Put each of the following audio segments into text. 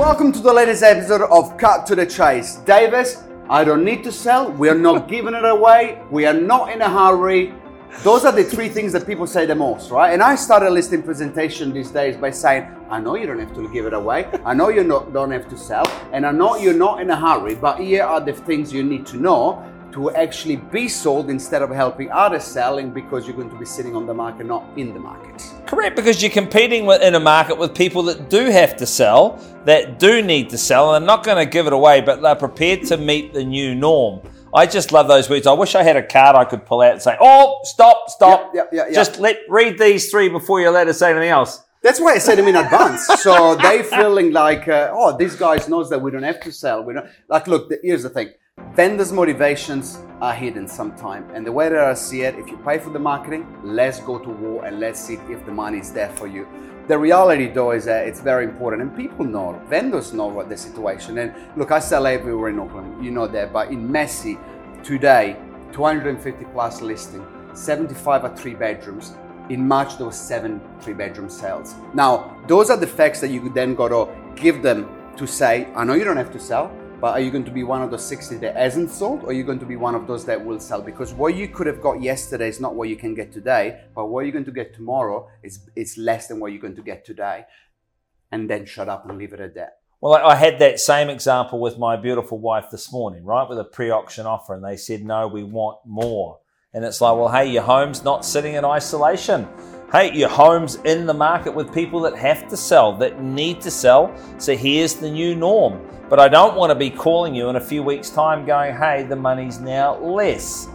Welcome to the latest episode of Cut to the Chase. Davis, I don't need to sell. We are not giving it away. We are not in a hurry. Those are the three things that people say the most, right? And I started a listing presentation these days by saying, I know you don't have to give it away. I know you not, don't have to sell. And I know you're not in a hurry, but here are the things you need to know to actually be sold instead of helping others selling because you're going to be sitting on the market, not in the market. Correct, because you're competing with, in a market with people that do have to sell, that do need to sell, and they're not going to give it away, but they're prepared to meet the new norm. I just love those words. I wish I had a card I could pull out and say, "Oh, stop, stop! Yep, yep, yep, Just let read these three before you let us say anything else." That's why I said them in advance. So they feeling like, uh, oh, this guy knows that we don't have to sell. We don't like. Look, here's the thing: vendors' motivations are hidden sometimes, and the way that I see it, if you pay for the marketing, let's go to war and let's see if the money is there for you. The reality, though, is that it's very important, and people know, vendors know what the situation. And look, I sell everywhere in Auckland, you know that, but in Massey today, 250 plus listing, 75 are three bedrooms. In March, there was seven three bedroom sales. Now, those are the facts that you then got to give them to say, I know you don't have to sell, but are you going to be one of those 60 that hasn't sold, or are you going to be one of those that will sell? Because what you could have got yesterday is not what you can get today, but what you're going to get tomorrow is, is less than what you're going to get today. And then shut up and leave it at that. Well, I had that same example with my beautiful wife this morning, right? With a pre auction offer, and they said, no, we want more. And it's like, well, hey, your home's not sitting in isolation. Hey, your home's in the market with people that have to sell, that need to sell. So here's the new norm. But I don't want to be calling you in a few weeks' time going, hey, the money's now less.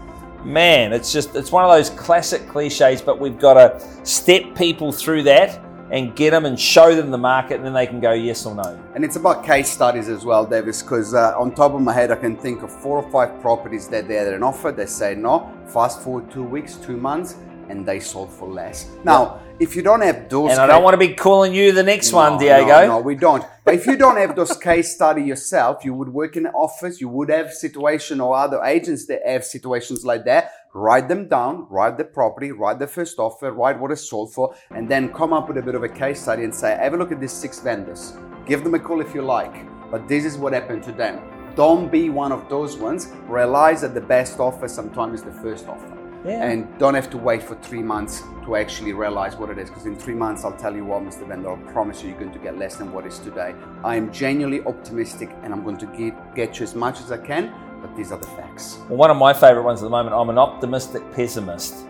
Man, it's just, it's one of those classic cliches, but we've got to step people through that and get them and show them the market, and then they can go yes or no. And it's about case studies as well, Davis, because uh, on top of my head, I can think of four or five properties that they had an offer. They say no. Fast forward two weeks, two months, and they sold for less. Now, if you don't have those, And I don't want to be calling you the next No, one, Diego. No, no, we don't. But if you don't have those case study yourself, you would work in an office, you would have situation or other agents that have situations like that. Write them down, write the property, write the first offer, write what it's sold for, and then come up with a bit of a case study and say, have a look at these six vendors. Give them a call if you like, but this is what happened to them. Don't be one of those ones. Realize that the best offer sometimes is the first offer. Yeah. And don't have to wait for three months to actually realize what it is. Because in three months, I'll tell you what, Mr. Vendor, I promise you, you're going to get less than what is today. I am genuinely optimistic and I'm going to get, get you as much as I can, but these are the facts. Well, one of my favorite ones at the moment, I'm an optimistic pessimist.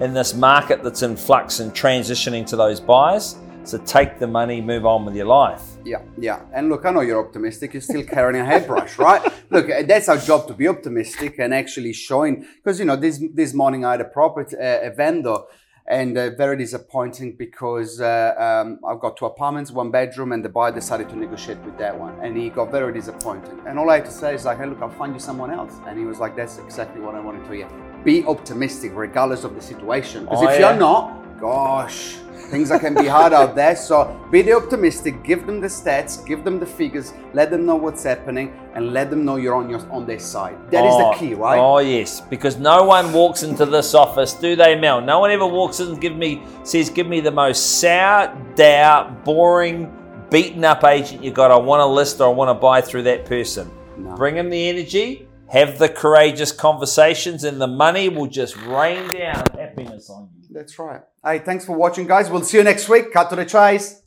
In this market that's in flux and transitioning to those buyers, so take the money, move on with your life. Yeah, yeah. And look, I know you're optimistic. You're still carrying a hairbrush, right? Look, that's our job to be optimistic and actually showing. Because you know, this this morning I had a property, uh, a vendor, and uh, very disappointing because uh, um, I've got two apartments, one bedroom, and the buyer decided to negotiate with that one, and he got very disappointed. And all I had to say is like, hey, look, I'll find you someone else. And he was like, that's exactly what I wanted to hear. Be optimistic regardless of the situation. Because Oh, if yeah. you're not, gosh, things that can be hard out there. So be the optimistic, give them the stats, give them the figures, let them know what's happening, and let them know you're on your on their side. That is Oh, the key, right? Oh yes, because no one walks into this office, do they, Mel? No one ever walks in and give me says, "Give me the most sour, dour, boring, beaten up agent you got. I want to list or I want to buy through that person." No. Bring them the energy, have the courageous conversations, and the money will just rain down happiness on you. That's right. Hey, thanks for watching, guys. We'll see you next week. Cut to the chase.